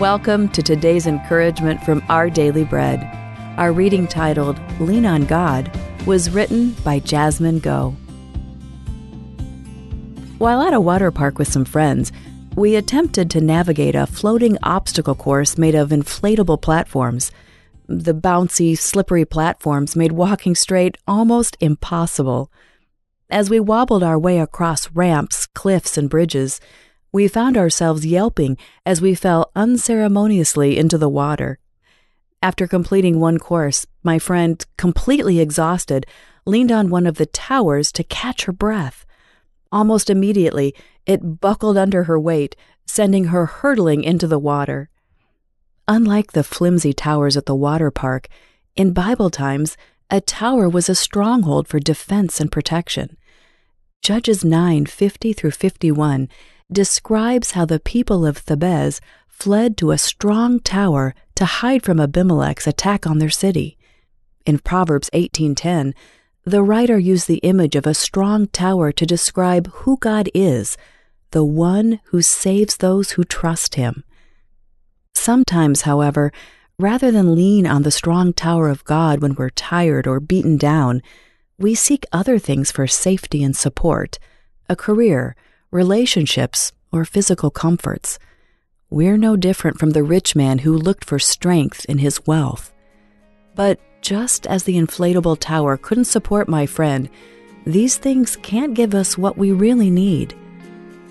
Welcome to today's encouragement from Our Daily Bread. Our reading titled Lean on God was written by Jasmine Goh. While at a water park with some friends, we attempted to navigate a floating obstacle course made of inflatable platforms. The bouncy, slippery platforms made walking straight almost impossible. As we wobbled our way across ramps, cliffs, and bridges, we found ourselves yelping as we fell unceremoniously into the water. After completing one course, my friend, completely exhausted, leaned on one of the towers to catch her breath. Almost immediately, it buckled under her weight, sending her hurtling into the water. Unlike the flimsy towers at the water park, in Bible times, a tower was a stronghold for defense and protection. Judges 9 50 through 51 describes how the people of Thebez fled to a strong tower to hide from Abimelech's attack on their city. In Proverbs 18:10, the writer used the image of a strong tower to describe who God is, the one who saves those who trust him. Sometimes, however, rather than lean on the strong tower of God when we're tired or beaten down, we seek other things for safety and support a career, relationships, or physical comforts. We're no different from the rich man who looked for strength in his wealth. But just as the inflatable tower couldn't support my friend, these things can't give us what we really need.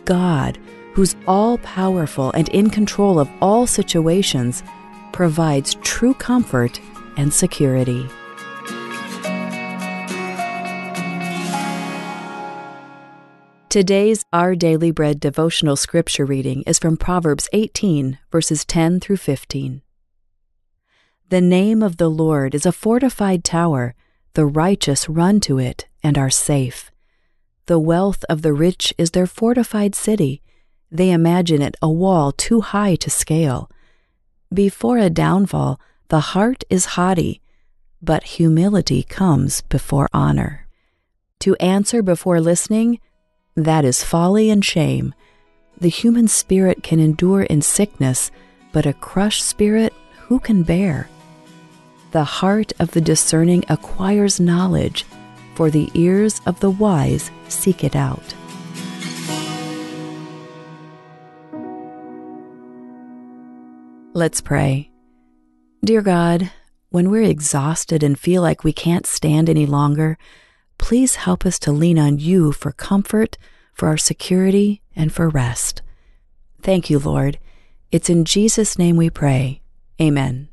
God, who's all powerful and in control of all situations, provides true comfort and security. Today's Our Daily Bread devotional scripture reading is from Proverbs 18, verses 10 through 15. The name of the Lord is a fortified tower, the righteous run to it and are safe. The wealth of the rich is their fortified city. They imagine it a wall too high to scale. Before a downfall, the heart is haughty, but humility comes before honor. To answer before listening, that is folly and shame. The human spirit can endure in sickness, but a crushed spirit who can bear? The heart of the discerning acquires knowledge, for the ears of the wise seek it out. Let's pray. Dear God, when we're exhausted and feel like we can't stand any longer, please help us to lean on you for comfort, for our security, and for rest. Thank you, Lord. It's in Jesus' name we pray. Amen.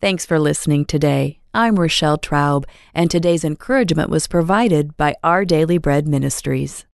Thanks for listening today. I'm Rochelle Traub, and today's encouragement was provided by Our Daily Bread Ministries.